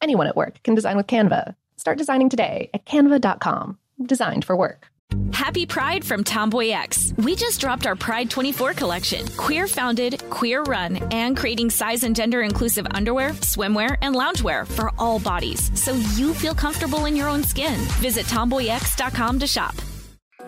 Anyone at work can design with Canva. Start designing today at canva.com. Designed for work. Happy Pride from Tomboy X. We just dropped our Pride 24 collection. Queer founded, queer run, and creating size and gender inclusive underwear, swimwear, and loungewear for all bodies so you feel comfortable in your own skin. Visit tomboyx.com to shop.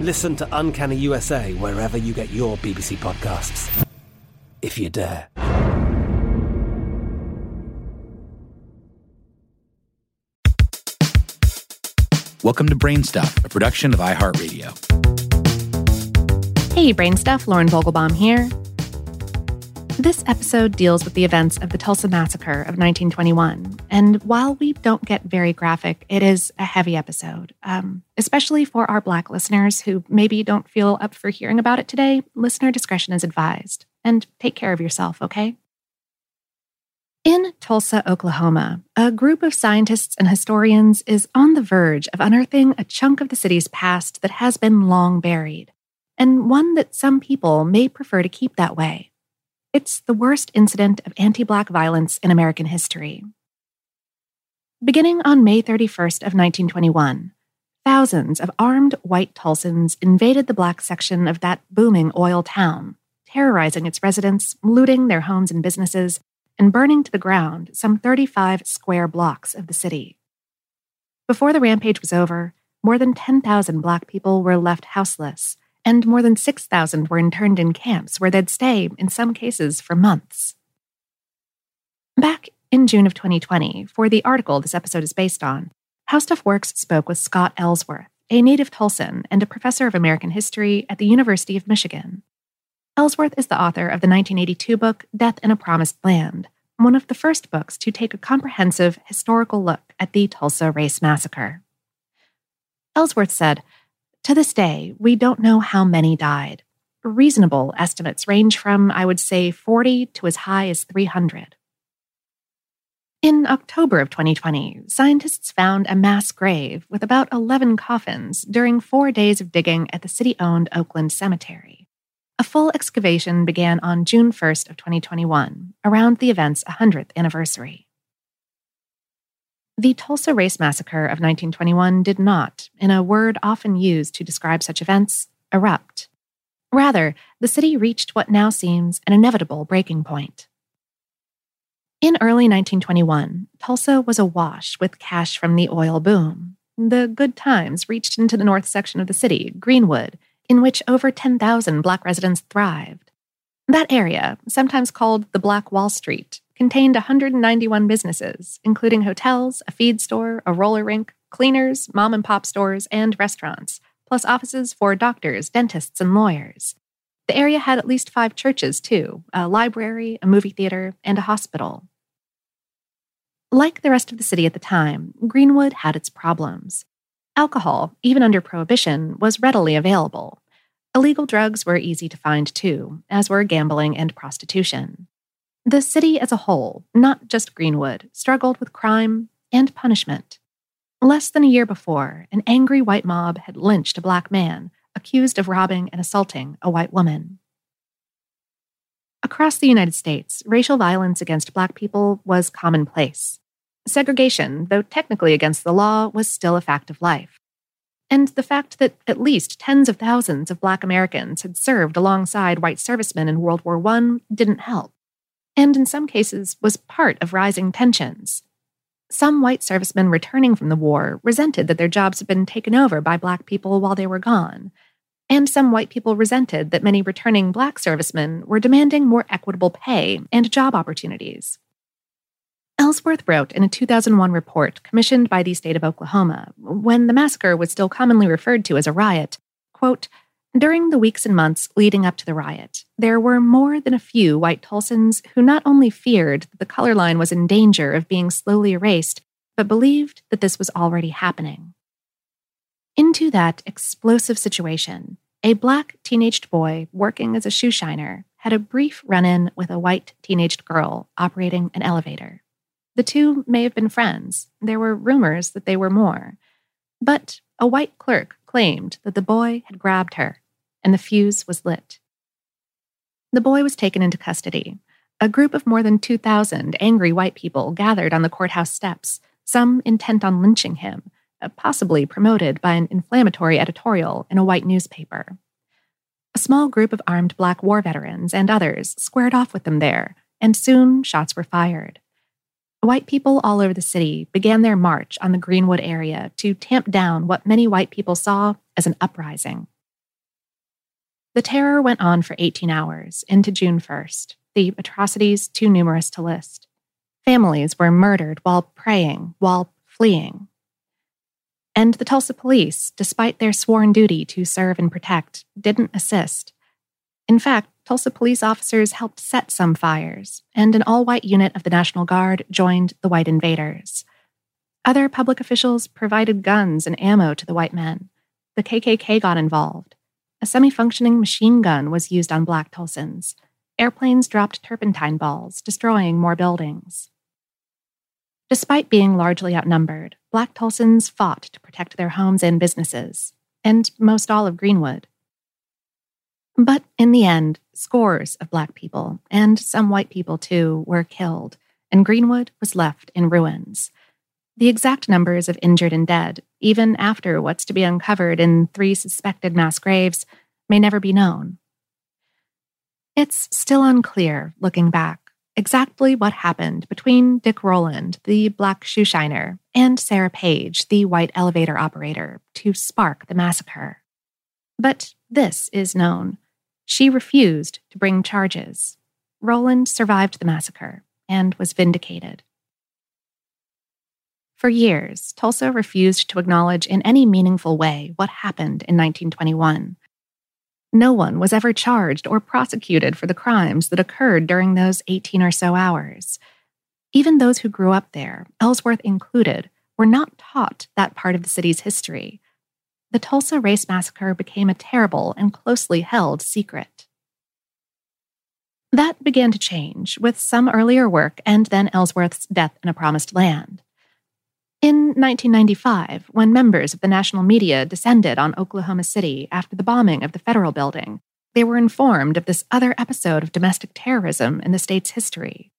Listen to Uncanny USA wherever you get your BBC podcasts. If you dare. Welcome to Brainstuff, a production of iHeartRadio. Hey, Brainstuff, Lauren Vogelbaum here. This episode deals with the events of the Tulsa Massacre of 1921. And while we don't get very graphic, it is a heavy episode. Um, especially for our Black listeners who maybe don't feel up for hearing about it today, listener discretion is advised. And take care of yourself, okay? In Tulsa, Oklahoma, a group of scientists and historians is on the verge of unearthing a chunk of the city's past that has been long buried, and one that some people may prefer to keep that way. It's the worst incident of anti Black violence in American history. Beginning on May 31st of 1921, thousands of armed white Tulsans invaded the black section of that booming oil town, terrorizing its residents, looting their homes and businesses, and burning to the ground some 35 square blocks of the city. Before the rampage was over, more than 10,000 black people were left houseless and more than 6,000 were interned in camps where they'd stay, in some cases, for months. Back in June of 2020, for the article this episode is based on, How Stuff Works spoke with Scott Ellsworth, a native Tulsan and a professor of American history at the University of Michigan. Ellsworth is the author of the 1982 book Death in a Promised Land, one of the first books to take a comprehensive historical look at the Tulsa Race Massacre. Ellsworth said, to this day, we don't know how many died. Reasonable estimates range from, I would say, 40 to as high as 300. In October of 2020, scientists found a mass grave with about 11 coffins during four days of digging at the city owned Oakland Cemetery. A full excavation began on June 1st of 2021, around the event's 100th anniversary. The Tulsa Race Massacre of 1921 did not, in a word often used to describe such events, erupt. Rather, the city reached what now seems an inevitable breaking point. In early 1921, Tulsa was awash with cash from the oil boom. The good times reached into the north section of the city, Greenwood, in which over 10,000 Black residents thrived. That area, sometimes called the Black Wall Street, contained 191 businesses, including hotels, a feed store, a roller rink, cleaners, mom and pop stores, and restaurants, plus offices for doctors, dentists, and lawyers. The area had at least five churches, too a library, a movie theater, and a hospital. Like the rest of the city at the time, Greenwood had its problems. Alcohol, even under Prohibition, was readily available. Illegal drugs were easy to find, too, as were gambling and prostitution. The city as a whole, not just Greenwood, struggled with crime and punishment. Less than a year before, an angry white mob had lynched a black man accused of robbing and assaulting a white woman. Across the United States, racial violence against black people was commonplace. Segregation, though technically against the law, was still a fact of life. And the fact that at least tens of thousands of black Americans had served alongside white servicemen in World War I didn't help, and in some cases was part of rising tensions. Some white servicemen returning from the war resented that their jobs had been taken over by black people while they were gone. And some white people resented that many returning black servicemen were demanding more equitable pay and job opportunities. Ellsworth wrote in a 2001 report commissioned by the state of Oklahoma, when the massacre was still commonly referred to as a riot, quote, during the weeks and months leading up to the riot, there were more than a few white Tulsans who not only feared that the color line was in danger of being slowly erased, but believed that this was already happening. Into that explosive situation, a black teenaged boy working as a shoe shiner had a brief run in with a white teenaged girl operating an elevator. The two may have been friends. There were rumors that they were more. But a white clerk claimed that the boy had grabbed her and the fuse was lit. The boy was taken into custody. A group of more than 2,000 angry white people gathered on the courthouse steps, some intent on lynching him, possibly promoted by an inflammatory editorial in a white newspaper. A small group of armed black war veterans and others squared off with them there, and soon shots were fired. White people all over the city began their march on the Greenwood area to tamp down what many white people saw as an uprising. The terror went on for 18 hours into June 1st, the atrocities too numerous to list. Families were murdered while praying, while fleeing. And the Tulsa police, despite their sworn duty to serve and protect, didn't assist. In fact, Tulsa police officers helped set some fires, and an all white unit of the National Guard joined the white invaders. Other public officials provided guns and ammo to the white men. The KKK got involved. A semi functioning machine gun was used on Black Tulsans. Airplanes dropped turpentine balls, destroying more buildings. Despite being largely outnumbered, Black Tulsans fought to protect their homes and businesses, and most all of Greenwood. But in the end, scores of Black people, and some white people too, were killed, and Greenwood was left in ruins. The exact numbers of injured and dead, even after what's to be uncovered in three suspected mass graves, may never be known. It's still unclear, looking back, exactly what happened between Dick Rowland, the black shoeshiner, and Sarah Page, the white elevator operator, to spark the massacre. But this is known. She refused to bring charges. Rowland survived the massacre and was vindicated. For years, Tulsa refused to acknowledge in any meaningful way what happened in 1921. No one was ever charged or prosecuted for the crimes that occurred during those 18 or so hours. Even those who grew up there, Ellsworth included, were not taught that part of the city's history. The Tulsa Race Massacre became a terrible and closely held secret. That began to change with some earlier work and then Ellsworth's Death in a Promised Land. In 1995, when members of the national media descended on Oklahoma City after the bombing of the federal building, they were informed of this other episode of domestic terrorism in the state's history.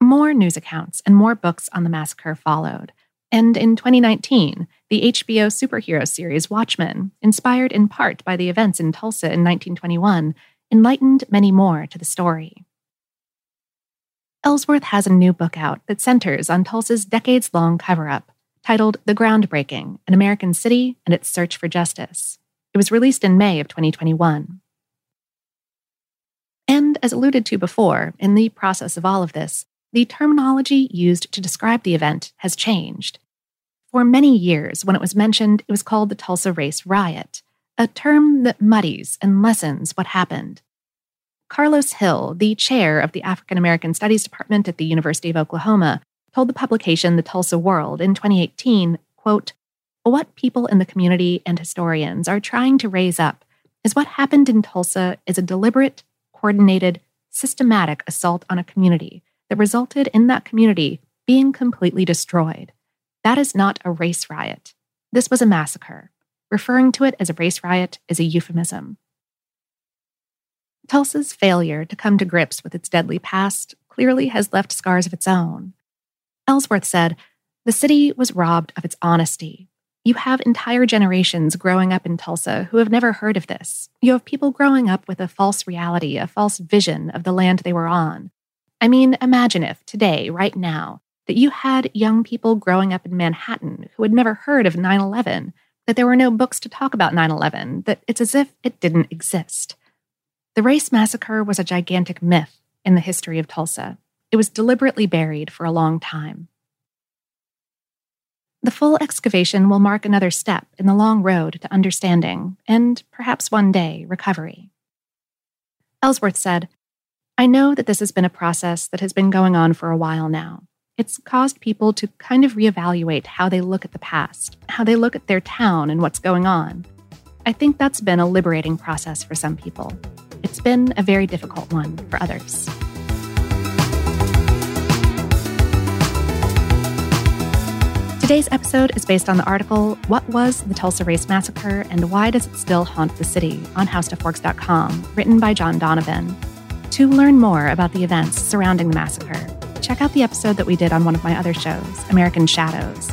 More news accounts and more books on the massacre followed. And in 2019, the HBO superhero series Watchmen, inspired in part by the events in Tulsa in 1921, enlightened many more to the story. Ellsworth has a new book out that centers on Tulsa's decades long cover up, titled The Groundbreaking An American City and Its Search for Justice. It was released in May of 2021. And as alluded to before, in the process of all of this, the terminology used to describe the event has changed. For many years, when it was mentioned, it was called the Tulsa Race Riot, a term that muddies and lessens what happened. Karlos Hill, the chair of the African American Studies Department at the University of Oklahoma, told the publication The Tulsa World in 2018, quote, what people in the community and historians are trying to raise up is what happened in Tulsa is a deliberate, coordinated, systematic assault on a community that resulted in that community being completely destroyed. That is not a race riot. This was a massacre. Referring to it as a race riot is a euphemism. Tulsa's failure to come to grips with its deadly past clearly has left scars of its own. Ellsworth said, The city was robbed of its honesty. You have entire generations growing up in Tulsa who have never heard of this. You have people growing up with a false reality, a false vision of the land they were on. I mean, imagine if today, right now, that you had young people growing up in Manhattan who had never heard of 9 11, that there were no books to talk about 9 11, that it's as if it didn't exist. The race massacre was a gigantic myth in the history of Tulsa. It was deliberately buried for a long time. The full excavation will mark another step in the long road to understanding and, perhaps one day, recovery. Ellsworth said, I know that this has been a process that has been going on for a while now. It's caused people to kind of reevaluate how they look at the past, how they look at their town and what's going on. I think that's been a liberating process for some people. It's been a very difficult one for others. Today's episode is based on the article What Was the Tulsa Race Massacre and Why Does It Still Haunt the City on HowStuffWorks.com, written by John Donovan. To learn more about the events surrounding the massacre, check out the episode that we did on one of my other shows, American Shadows.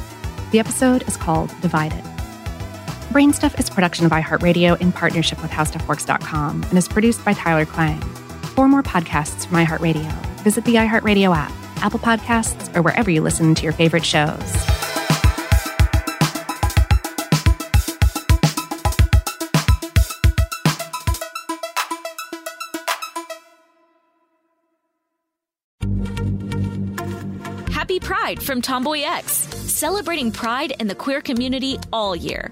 The episode is called Divided. Brainstuff is production of iHeartRadio in partnership with HowStuffWorks.com and is produced by Tyler Klang. For more podcasts from iHeartRadio, visit the iHeartRadio app, Apple Podcasts, or wherever you listen to your favorite shows. Happy Pride from Tomboy X, celebrating pride and the queer community all year.